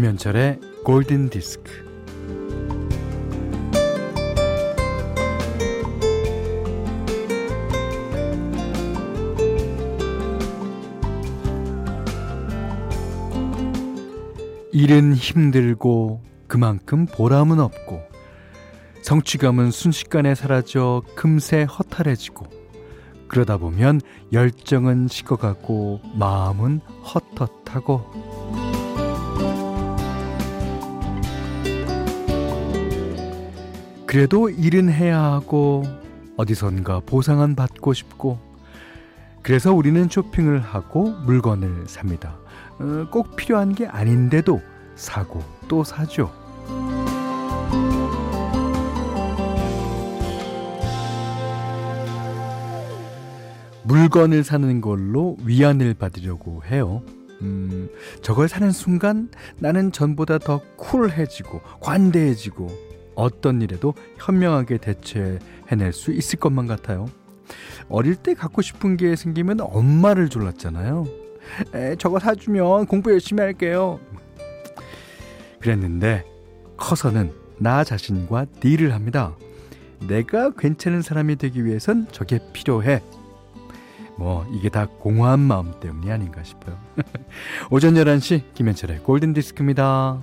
김현철의 골든 디스크. 일은 힘들고 그만큼 보람은 없고 성취감은 순식간에 사라져 금세 허탈해지고 그러다 보면 열정은 식어가고 마음은 헛헛하고 그래도 일은 해야 하고 어디선가 보상은 받고 싶고 그래서 우리는 쇼핑을 하고 물건을 삽니다. 어, 꼭 필요한 게 아닌데도 사고 또 사죠. 물건을 사는 걸로 위안을 받으려고 해요. 음, 저걸 사는 순간 나는 전보다 더 쿨해지고 관대해지고 어떤 일에도 현명하게 대처해낼 수 있을 것만 같아요. 어릴 때 갖고 싶은 게 생기면 엄마를 졸랐잖아요. 에, 저거 사주면 공부 열심히 할게요. 그랬는데 커서는 나 자신과 딜을 합니다. 내가 괜찮은 사람이 되기 위해선 저게 필요해. 뭐 이게 다 공허한 마음 때문이 아닌가 싶어요. 오전 11시 김현철의 골든 디스크입니다.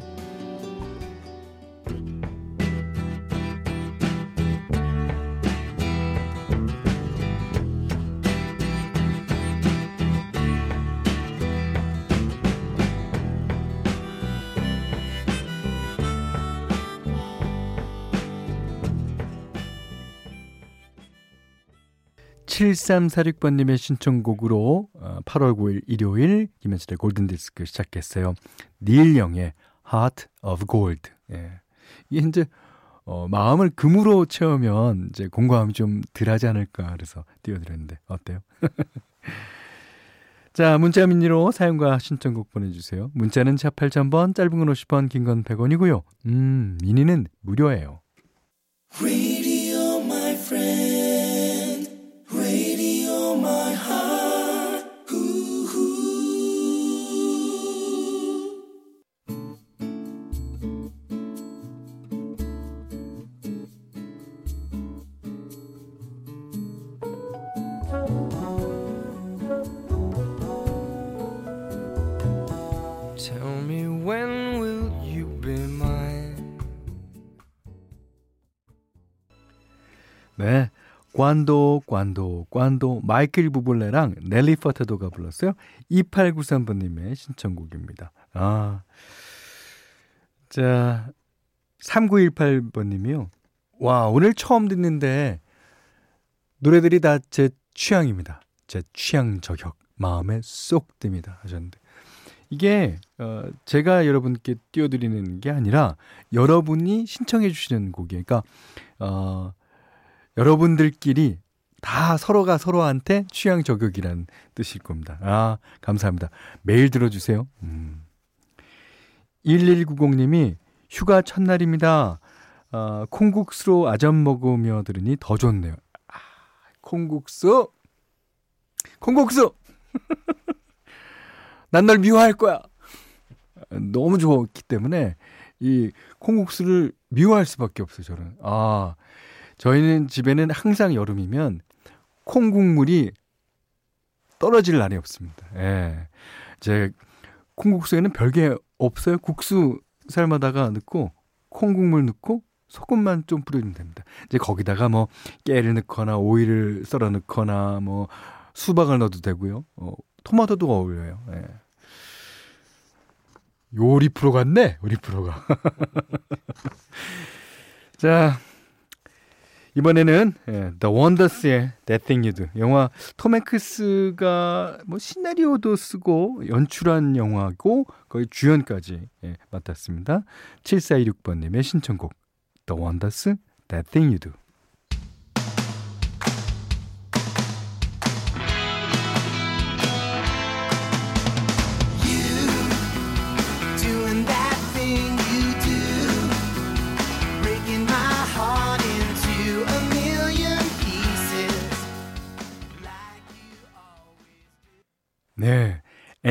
7346번님의 신청곡으로 8월 어, 9일 일요일 김현철의 골든디스크 시작했어요. 닐 영의 Heart of Gold. 예. 이게 이제 어, 마음을 금으로 채우면 이제 공감이 좀 덜하지 않을까 그래서 띄워드렸는데 어때요? 자 문자 미니로 사용과 신청곡 보내주세요. 문자는 차 8000번 짧은 건 50원 긴 건 100원이고요. 음 미니는 무료예요. 네. 관도, 관도, 관도, 마이클 부블레랑 넬리 퍼테도가 불렀어요. 2893번님의 신청곡입니다. 아. 자, 3918번님이요. 와, 오늘 처음 듣는데, 노래들이 다 제 취향입니다. 제 취향 저격. 마음에 쏙 듭니다. 하셨는데. 이게, 어, 제가 여러분께 띄워드리는 게 아니라, 여러분이 신청해 주시는 곡이에요. 그러니까, 어, 여러분들끼리 다 서로가 서로한테 취향 저격이라는 뜻일 겁니다. 아, 감사합니다. 매일 들어주세요. 음. 1190님이 휴가 첫날입니다. 아, 콩국수로 아점 먹으며 들으니 더 좋네요. 아, 콩국수! 콩국수! 난 널 미워할 거야! 너무 좋았기 때문에 이 콩국수를 미워할 수밖에 없어요, 저는. 아, 저희는 집에는 항상 여름이면 콩 국물이 떨어질 날이 없습니다. 예. 제 콩국수에는 별게 없어요. 국수 삶아다가 넣고 콩 국물 넣고 소금만 좀 뿌려주면 됩니다. 이제 거기다가 뭐 깨를 넣거나 오이를 썰어 넣거나 뭐 수박을 넣어도 되고요. 어, 토마토도 어울려요. 예. 요리 프로 같네, 우리 프로가. 자, 이번에는 예, The Wonders의 That Thing You Do 영화 톰 행크스가 뭐 시나리오도 쓰고 연출한 영화고 거의 주연까지 예, 맡았습니다. 7426번님의 신청곡 The Wonders That Thing You Do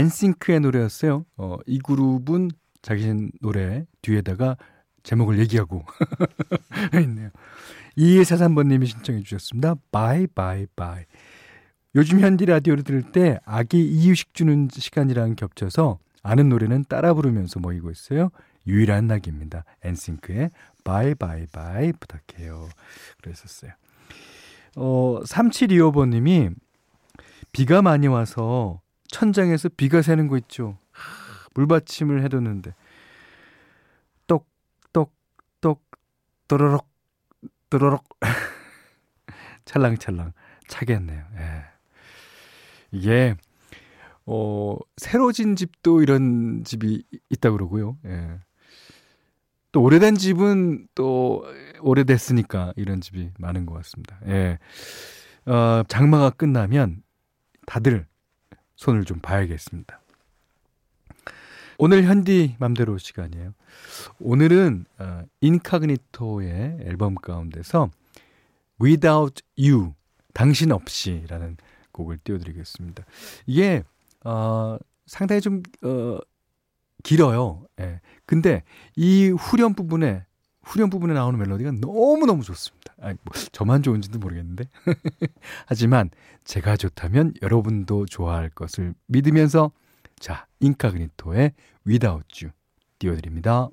엔싱크의 노래였어요. 어, 이 그룹은 자기 노래 뒤에다가 제목을 얘기하고 있네요. 2143번님이 신청해 주셨습니다. Bye Bye Bye. 요즘 현디 라디오를 들을 때 아기 이유식 주는 시간이랑 겹쳐서 아는 노래는 따라 부르면서 먹이고 있어요. 유일한 낙입니다. 엔싱크의 Bye Bye Bye 부탁해요. 그랬었어요. 어, 3725번님이 비가 많이 와서 천장에서 비가 새는 거 있죠. 물받침을 해뒀는데 똑똑똑 또로록 또로록 찰랑찰랑 차겠네요. 예. 이게 어 새로 진 집도 이런 집이 있다 그러고요. 예. 또 오래된 집은 또 오래됐으니까 이런 집이 많은 것 같습니다. 예. 어, 장마가 끝나면 다들 손을 좀 봐야겠습니다. 오늘 현디 맘대로 시간이에요. 오늘은 어, 인카그니토의 앨범 가운데서 Without You, 당신 없이라는 곡을 띄워드리겠습니다. 이게 어, 상당히 좀 어, 길어요. 예. 근데 이 후렴 부분에 후렴 부분에 나오는 멜로디가 너무 너무 좋습니다. 아, 뭐 저만 좋은지도 모르겠는데 하지만 제가 좋다면 여러분도 좋아할 것을 믿으면서 자 인카그니토의 Without You 띄워드립니다.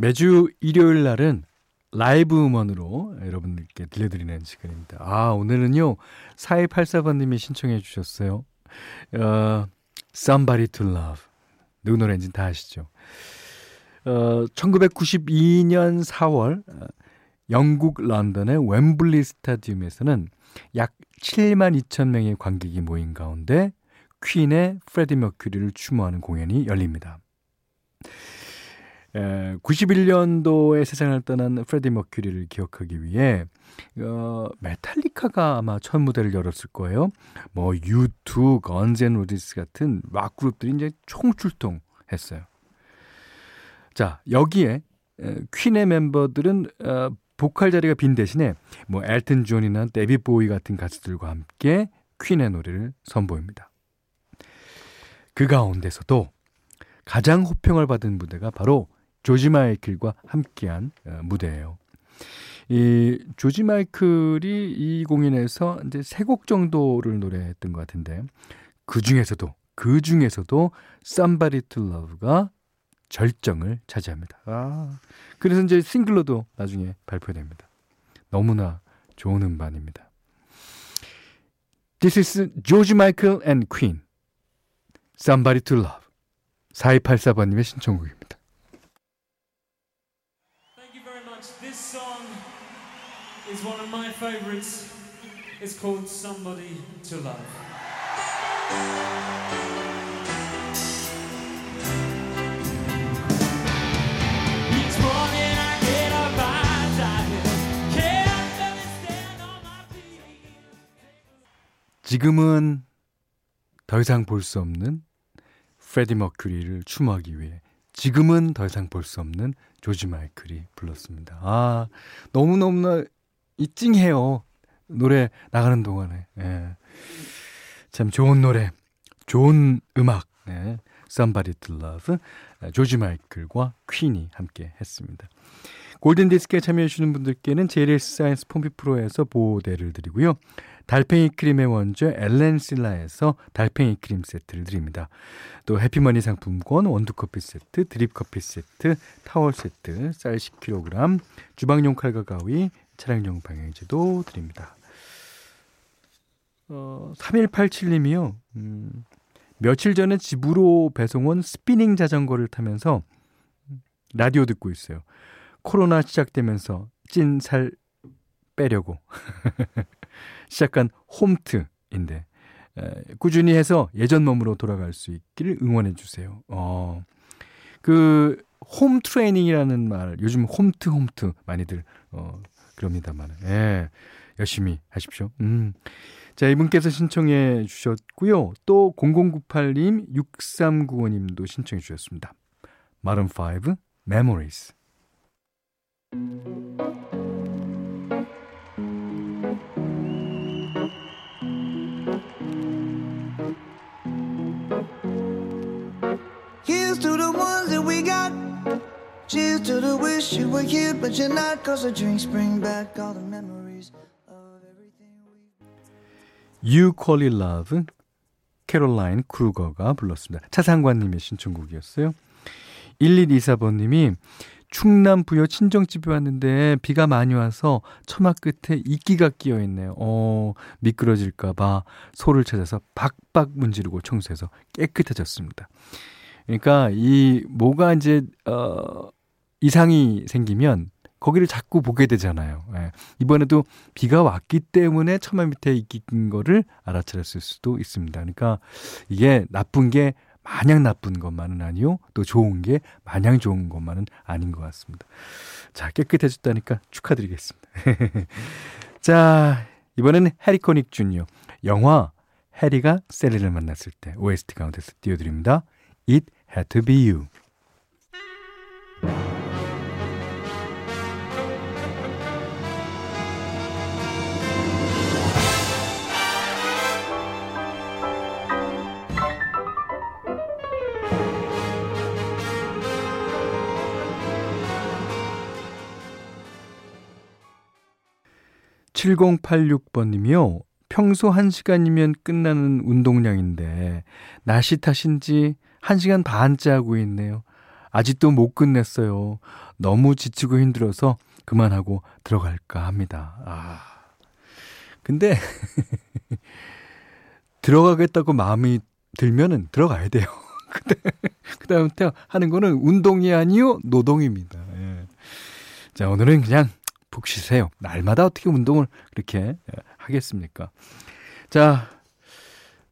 매주 일요일 날은 라이브 음원으로 여러분들께 들려드리는 시간입니다. 아, 오늘은요, 4284번님이 신청해 주셨어요. 어, Somebody to Love. 누구 노래인지 다 아시죠? 어, 1992년 4월, 어, 영국 런던의 웸블리 스타디움에서는 약 7만 2천 명의 관객이 모인 가운데 퀸의 프레디 머큐리를 추모하는 공연이 열립니다. 91년도에 세상을 떠난 프레디 머큐리를 기억하기 위해 어, 메탈리카가 아마 첫 무대를 열었을 거예요. 뭐 U2, 건즈 앤 로지스 같은 락 그룹들이 이제 총출동했어요. 자 여기에 퀸의 멤버들은 어, 보컬 자리가 빈 대신에 뭐 엘튼 존이나 데이빗 보위 같은 가수들과 함께 퀸의 노래를 선보입니다. 그 가운데서도 가장 호평을 받은 무대가 바로 조지 마이클과 함께한 어, 무대예요. 이 조지 마이클이 이 공연에서 이제 세 곡 정도를 노래했던 것 같은데 그 중에서도 그 중에서도 Somebody to Love가 절정을 차지합니다. 아, 그래서 이제 싱글로도 나중에 발표됩니다. 너무나 좋은 음반입니다. This is George Michael and Queen. Somebody to Love. 4284번님의 신청곡입니다. is one of my favorites. It's called Somebody to Love. 지금은 더 이상 볼 수 없는 프레디 머큐리를 추모하기 위해 지금은 더 이상 볼 수 없는 조지 마이클이 불렀습니다. 아, 너무너무나 이 찡해요. 노래 나가는 동안에. 예. 참 좋은 노래, 좋은 음악. 예. Somebody to Love, 조지 마이클과 퀸이 함께 했습니다. 골든디스크에 참여해주시는 분들께는 JLS 사이언스 폼피 프로에서 보호대를 드리고요. 달팽이 크림의 원조 엘렌 실라에서 달팽이 크림 세트를 드립니다. 또 해피머니 상품권, 원두커피 세트, 드립커피 세트, 타월 세트, 쌀 10kg, 주방용 칼과 가위, 차량용 방향제도 드립니다. 어, 3187님이요. 음, 며칠 전에 집으로 배송 온 스피닝 자전거를 타면서 라디오 듣고 있어요. 코로나 시작되면서 찐살 빼려고 시작한 홈트인데 에, 꾸준히 해서 예전 몸으로 돌아갈 수 있기를 응원해 주세요. 어, 그 홈 트레이닝이라는 말, 요즘 홈트 홈트 많이들 어 그럽니다만. 예. 열심히 하십시오. 음. 자, 이분께서 신청해 주셨고요. 또 0098님, 6395님도 신청해 주셨습니다. 마른 5 Memories. Here's to the ones that we got. Cheers to the wish you were here, but you're not. Cause the drinks bring back all the memories of everything we. You Call It Love. 캐롤라인 크루거가 불렀습니다. 차상관님의 신청곡이었어요. 1124번님이 충남 부여 친정집에 왔는데 비가 많이 와서 처마 끝에 이끼가 끼어 있네요. 어, 미끄러질까봐 소를 찾아서 박박 문지르고 청소해서 깨끗해졌습니다. 그러니까 이 뭐가 이제 어 이상이 생기면 거기를 자꾸 보게 되잖아요. 예. 이번에도 비가 왔기 때문에 처마 밑에 이낀 거를 알아차렸을 수도 있습니다. 그러니까 이게 나쁜 게 마냥 나쁜 것만은 아니요. 또 좋은 게 마냥 좋은 것만은 아닌 것 같습니다. 자, 깨끗해졌다니까 축하드리겠습니다. 자, 이번에는 해리 코닉 주니어. 영화 해리가 셀리를 만났을 때 OST 가운데서 띄워드립니다. It had to be you. 7086번님이요. 평소 1시간이면 끝나는 운동량인데 날씨 탓인지 1시간 반째 하고 있네요. 아직도 못 끝냈어요. 너무 지치고 힘들어서 그만하고 들어갈까 합니다. 아. 근데 들어가겠다고 마음이 들면은 들어가야 돼요. 그다음부터 하는 거는 운동이 아니요 노동입니다. 예. 자 오늘은 그냥 푹 쉬세요. 날마다 어떻게 운동을 그렇게 하겠습니까? 자,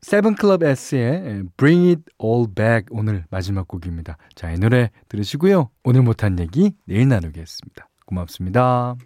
세븐클럽 S의 예, Bring It All Back 오늘 마지막 곡입니다. 자, 이 노래 들으시고요. 오늘 못한 얘기 내일 나누겠습니다. 고맙습니다.